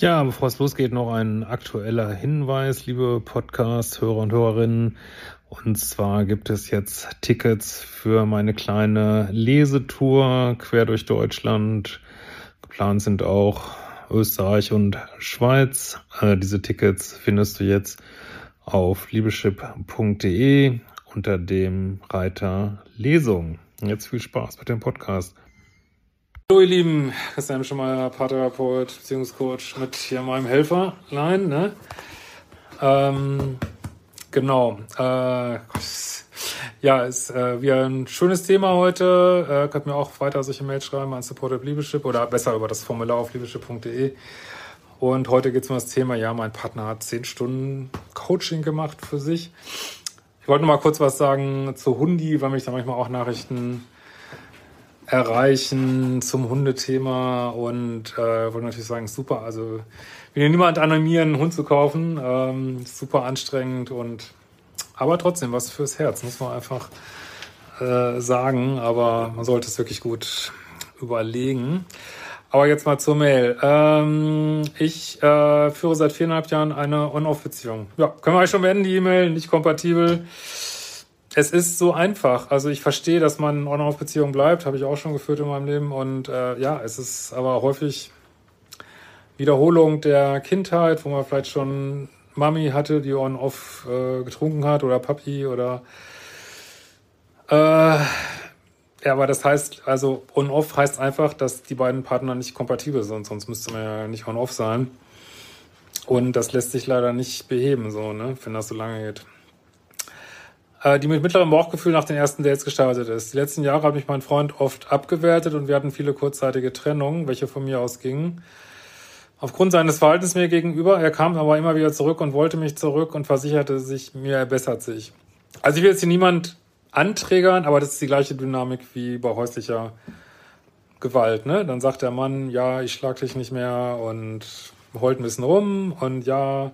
Ja, bevor es losgeht, noch ein aktueller Hinweis, liebe Podcast-Hörer und Hörerinnen. Und zwar gibt es jetzt Tickets für meine kleine Lesetour quer durch Deutschland. Geplant sind auch Österreich und Schweiz. Äh, diese Tickets findest du jetzt auf liebeschip.de unter dem Reiter Lesung. Jetzt viel Spaß mit dem Podcast. Hallo ihr Lieben, Christian Schemeier, Paartherapeut, Beziehungscoach mit hier meinem Helfer. Nein, ne? Ähm, genau. Äh, ja, ist äh, wieder ein schönes Thema heute. Äh, könnt mir auch weiter solche Mails schreiben an Supported Liebeschip oder besser über das Formular auf liebeschip.de. Und heute geht es um das Thema, ja, mein Partner hat zehn Stunden Coaching gemacht für sich. Ich wollte noch mal kurz was sagen zu Hundi, weil mich da manchmal auch Nachrichten erreichen zum Hundethema und äh, wollte natürlich sagen, super, also will niemand animieren, einen Hund zu kaufen, ähm, super anstrengend und aber trotzdem was fürs Herz, muss man einfach äh, sagen, aber man sollte es wirklich gut überlegen. Aber jetzt mal zur Mail. Ähm, ich äh, führe seit viereinhalb Jahren eine On-Off-Beziehung. Ja, können wir schon beenden, die E-Mail, nicht kompatibel es ist so einfach. Also ich verstehe, dass man in On-Off-Beziehung bleibt, habe ich auch schon geführt in meinem Leben. Und äh, ja, es ist aber häufig Wiederholung der Kindheit, wo man vielleicht schon Mami hatte, die On-Off äh, getrunken hat oder Papi oder äh, ja, aber das heißt, also On-Off heißt einfach, dass die beiden Partner nicht kompatibel sind, sonst müsste man ja nicht On-Off sein. Und das lässt sich leider nicht beheben, so, ne, wenn das so lange geht. Äh, die mit mittlerem Bauchgefühl nach den ersten Dates gestartet ist. Die letzten Jahre hat mich mein Freund oft abgewertet und wir hatten viele kurzzeitige Trennungen, welche von mir ausgingen. Aufgrund seines Verhaltens mir gegenüber, er kam aber immer wieder zurück und wollte mich zurück und versicherte sich, mir er bessert sich. Also ich will jetzt hier niemand anträgern, aber das ist die gleiche Dynamik wie bei häuslicher Gewalt, ne? Dann sagt der Mann, ja, ich schlag dich nicht mehr und heult ein bisschen rum und ja,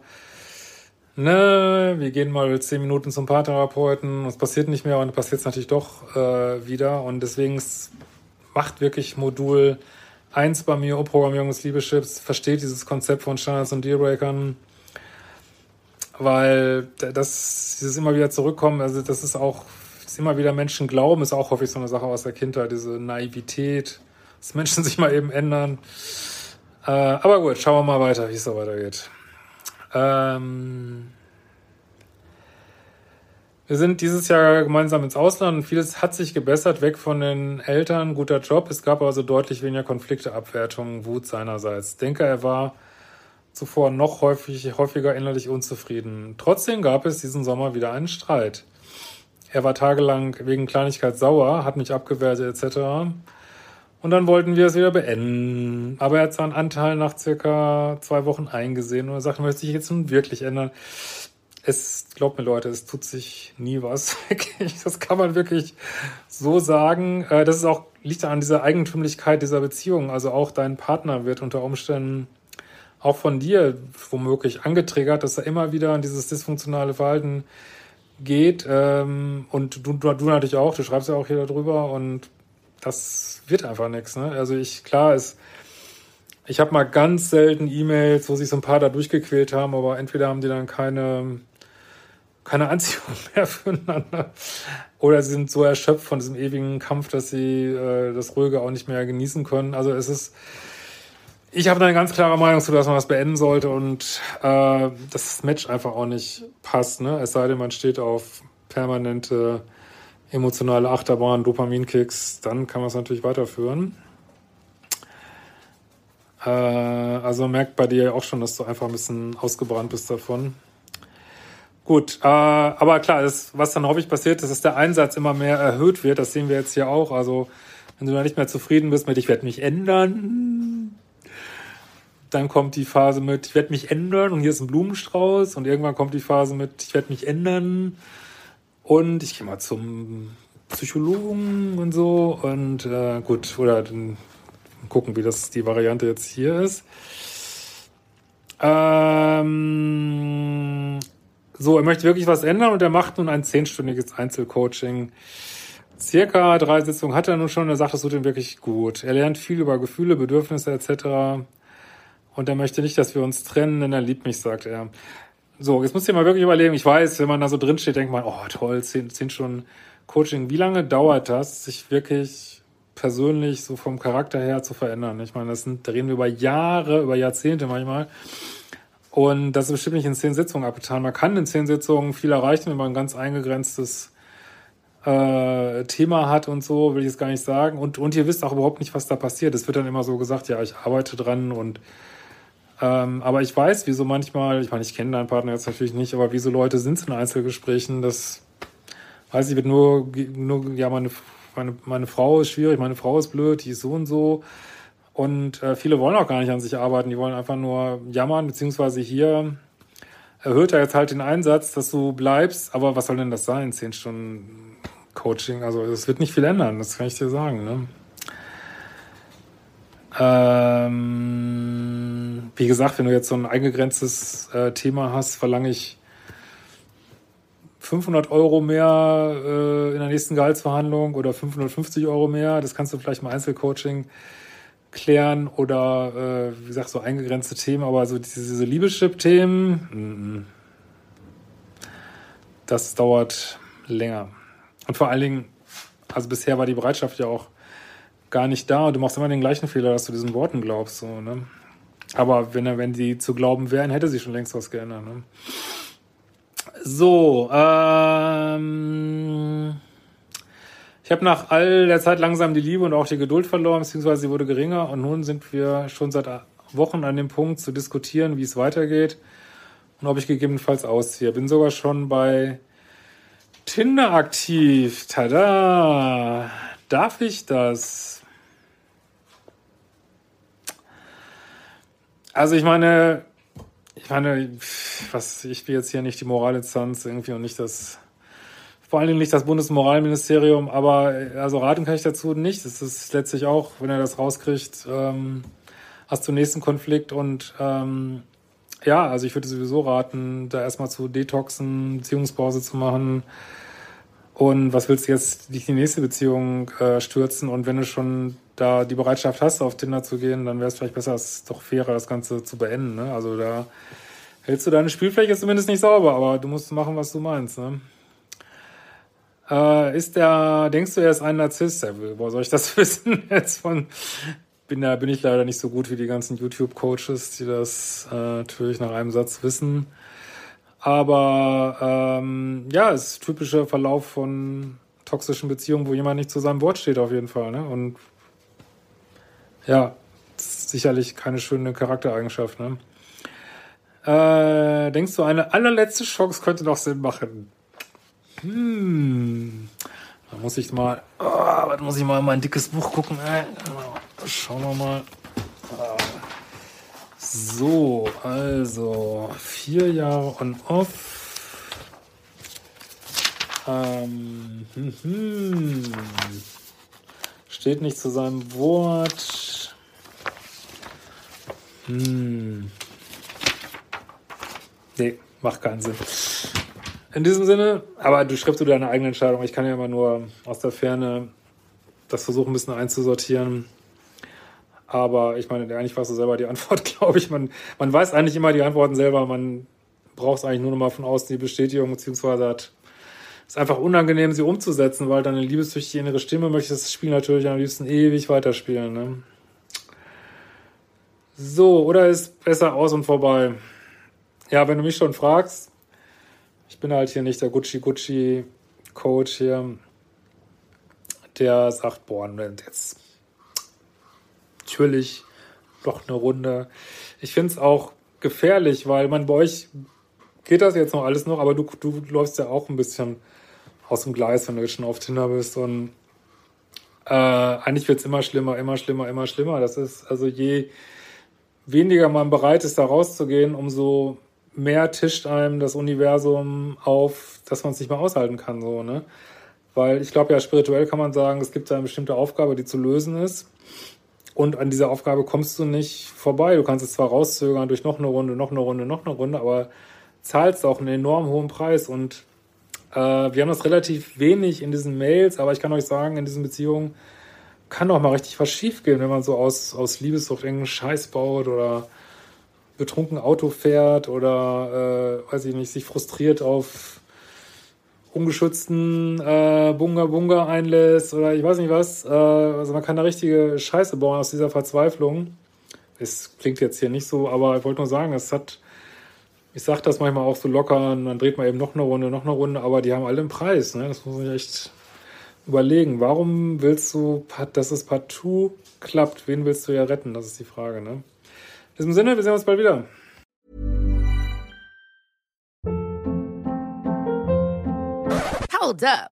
ne, wir gehen mal zehn Minuten zum Paartherapeuten, es passiert nicht mehr und passiert es natürlich doch äh, wieder. Und deswegen macht wirklich Modul 1 bei mir, Umprogrammierung des Liebeschips, versteht dieses Konzept von Standards und Dealbreakern, weil das, dieses immer wieder zurückkommen, also das ist auch, dass immer wieder Menschen glauben, ist auch häufig so eine Sache aus der Kindheit, diese Naivität, dass Menschen sich mal eben ändern. Äh, aber gut, schauen wir mal weiter, wie es da weitergeht. Ähm, wir sind dieses Jahr gemeinsam ins Ausland und vieles hat sich gebessert, weg von den Eltern, guter Job. Es gab also deutlich weniger Konflikte, Abwertungen, Wut seinerseits. Ich denke, er war zuvor noch häufig, häufiger innerlich unzufrieden. Trotzdem gab es diesen Sommer wieder einen Streit. Er war tagelang wegen Kleinigkeit sauer, hat mich abgewertet etc. Und dann wollten wir es wieder beenden. Aber er hat seinen Anteil nach circa zwei Wochen eingesehen und er sagt, möchte sich jetzt nun wirklich ändern. Es, glaubt mir Leute, es tut sich nie was. das kann man wirklich so sagen. Äh, das ist auch, liegt an dieser Eigentümlichkeit dieser Beziehung. Also auch dein Partner wird unter Umständen auch von dir womöglich angetriggert, dass er immer wieder an dieses dysfunktionale Verhalten geht. Ähm, und du, du, du natürlich auch, du schreibst ja auch hier darüber und das wird einfach nichts. Ne? Also ich, klar, ist, ich habe mal ganz selten E-Mails, wo sich so ein paar da durchgequält haben, aber entweder haben die dann keine, keine Anziehung mehr füreinander oder sie sind so erschöpft von diesem ewigen Kampf, dass sie äh, das Ruhige auch nicht mehr genießen können. Also es ist, ich habe eine ganz klare Meinung zu, dass man das beenden sollte und äh, das Match einfach auch nicht passt. Ne? Es sei denn, man steht auf permanente emotionale Achterbahn, Dopaminkicks, dann kann man es natürlich weiterführen. Äh, also merkt bei dir auch schon, dass du einfach ein bisschen ausgebrannt bist davon. Gut, äh, aber klar, das, was dann häufig passiert ist, dass der Einsatz immer mehr erhöht wird. Das sehen wir jetzt hier auch. Also Wenn du da nicht mehr zufrieden bist mit, ich werde mich ändern, dann kommt die Phase mit, ich werde mich ändern und hier ist ein Blumenstrauß und irgendwann kommt die Phase mit, ich werde mich ändern und ich gehe mal zum Psychologen und so und äh, gut, oder dann gucken, wie das die Variante jetzt hier ist. Ähm, so, er möchte wirklich was ändern und er macht nun ein zehnstündiges Einzelcoaching. Circa drei Sitzungen hat er nun schon. Er sagt, es tut ihm wirklich gut. Er lernt viel über Gefühle, Bedürfnisse etc. Und er möchte nicht, dass wir uns trennen, denn er liebt mich, sagt er. So, jetzt muss ich mal wirklich überlegen. Ich weiß, wenn man da so drin steht, denkt man, oh toll, zehn, zehn Stunden Coaching. Wie lange dauert das, sich wirklich persönlich so vom Charakter her zu verändern? Ich meine, das sind, da reden wir über Jahre, über Jahrzehnte manchmal. Und das ist bestimmt nicht in zehn Sitzungen abgetan. Man kann in zehn Sitzungen viel erreichen, wenn man ein ganz eingegrenztes äh, Thema hat und so, will ich es gar nicht sagen. Und, und ihr wisst auch überhaupt nicht, was da passiert. Es wird dann immer so gesagt, ja, ich arbeite dran und ähm, aber ich weiß, wieso manchmal, ich meine, ich kenne deinen Partner jetzt natürlich nicht, aber wieso Leute sind in Einzelgesprächen, das weiß ich, wird nur, nur ja, meine, meine, meine Frau ist schwierig, meine Frau ist blöd, die ist so und so. Und äh, viele wollen auch gar nicht an sich arbeiten, die wollen einfach nur jammern, beziehungsweise hier erhöht er jetzt halt den Einsatz, dass du bleibst, aber was soll denn das sein? Zehn Stunden Coaching, also es wird nicht viel ändern, das kann ich dir sagen. Ne? Ähm, wie gesagt, wenn du jetzt so ein eingegrenztes äh, Thema hast, verlange ich 500 Euro mehr äh, in der nächsten Gehaltsverhandlung oder 550 Euro mehr. Das kannst du vielleicht im Einzelcoaching klären oder äh, wie gesagt so eingegrenzte Themen, aber so diese, diese Liebeschip-Themen, das dauert länger. Und vor allen Dingen, also bisher war die Bereitschaft ja auch gar nicht da und du machst immer den gleichen Fehler, dass du diesen Worten glaubst. So, ne? Aber wenn, wenn die zu glauben wären, hätte sich schon längst was geändert. Ne? So, ähm, ich habe nach all der Zeit langsam die Liebe und auch die Geduld verloren, beziehungsweise sie wurde geringer. Und nun sind wir schon seit Wochen an dem Punkt zu diskutieren, wie es weitergeht und ob ich gegebenenfalls ausziehe. Bin sogar schon bei Tinder aktiv. Tada! Darf ich das? Also ich meine, ich meine, was, ich will jetzt hier nicht die Moralinstanz irgendwie und nicht das vor allen Dingen nicht das Bundesmoralministerium, aber also raten kann ich dazu nicht. Es ist letztlich auch, wenn er das rauskriegt, ähm, hast du den nächsten Konflikt und ähm, ja, also ich würde sowieso raten, da erstmal zu detoxen, Beziehungspause zu machen. Und was willst du jetzt dich die nächste Beziehung äh, stürzen? Und wenn du schon da die Bereitschaft hast, auf Tinder zu gehen, dann wäre es vielleicht besser, es doch fairer, das Ganze zu beenden. Ne? Also da hältst du deine Spielfläche zumindest nicht sauber, aber du musst machen, was du meinst. Ne? Äh, ist der, denkst du, er ist ein Narzisst? Ja, woher soll ich das wissen jetzt von, bin da, bin ich leider nicht so gut wie die ganzen YouTube-Coaches, die das äh, natürlich nach einem Satz wissen. Aber ähm, ja, ist typischer Verlauf von toxischen Beziehungen, wo jemand nicht zu seinem Wort steht, auf jeden Fall. Ne? Und ja, sicherlich keine schöne Charaktereigenschaft. Ne? Äh, denkst du, eine allerletzte Chance könnte noch Sinn machen? Hm. Da muss ich mal, oh, da muss ich mal in mein dickes Buch gucken. Schauen wir mal. So, also vier Jahre on off. Ähm, hm, hm. Steht nicht zu seinem Wort. Hm. Nee, macht keinen Sinn. In diesem Sinne, aber du schreibst du deine eigene Entscheidung. Ich kann ja immer nur aus der Ferne das versuchen, ein bisschen einzusortieren. Aber ich meine, eigentlich weißt du selber die Antwort, glaube ich. Man, man weiß eigentlich immer die Antworten selber. Man braucht es eigentlich nur noch mal von außen die Bestätigung, beziehungsweise hat ist einfach unangenehm, sie umzusetzen, weil deine liebessüchtige innere Stimme möchte das Spiel natürlich am liebsten ewig weiterspielen. Ne? So, oder ist besser aus und vorbei? Ja, wenn du mich schon fragst, ich bin halt hier nicht der Gucci-Gucci-Coach hier, der sagt, boah, jetzt natürlich doch eine Runde. Ich finde es auch gefährlich, weil man bei euch geht das jetzt noch alles noch, aber du, du läufst ja auch ein bisschen aus dem Gleis, wenn du jetzt schon auf Tinder bist. Und äh, eigentlich wird es immer schlimmer, immer schlimmer, immer schlimmer. Das ist, also je weniger man bereit ist, da rauszugehen, umso mehr tischt einem das Universum auf, dass man es nicht mehr aushalten kann, so, ne? Weil ich glaube ja, spirituell kann man sagen, es gibt eine bestimmte Aufgabe, die zu lösen ist. Und an dieser Aufgabe kommst du nicht vorbei. Du kannst es zwar rauszögern durch noch eine Runde, noch eine Runde, noch eine Runde, aber zahlst auch einen enorm hohen Preis. Und äh, wir haben das relativ wenig in diesen Mails, aber ich kann euch sagen, in diesen Beziehungen kann auch mal richtig was schiefgehen, wenn man so aus, aus Liebessucht irgendeinen Scheiß baut oder betrunken Auto fährt oder, äh, weiß ich nicht, sich frustriert auf ungeschützten äh, Bunga Bunga einlässt oder ich weiß nicht was. Äh, also man kann da richtige Scheiße bauen aus dieser Verzweiflung. Es klingt jetzt hier nicht so, aber ich wollte nur sagen, es hat, ich sag das manchmal auch so locker, und dann dreht man eben noch eine Runde, noch eine Runde, aber die haben alle einen Preis. Ne? Das muss man echt überlegen. Warum willst du, dass es partout klappt? Wen willst du ja retten? Das ist die Frage. Ne? In diesem Sinne, wir sehen uns bald wieder. Hold up.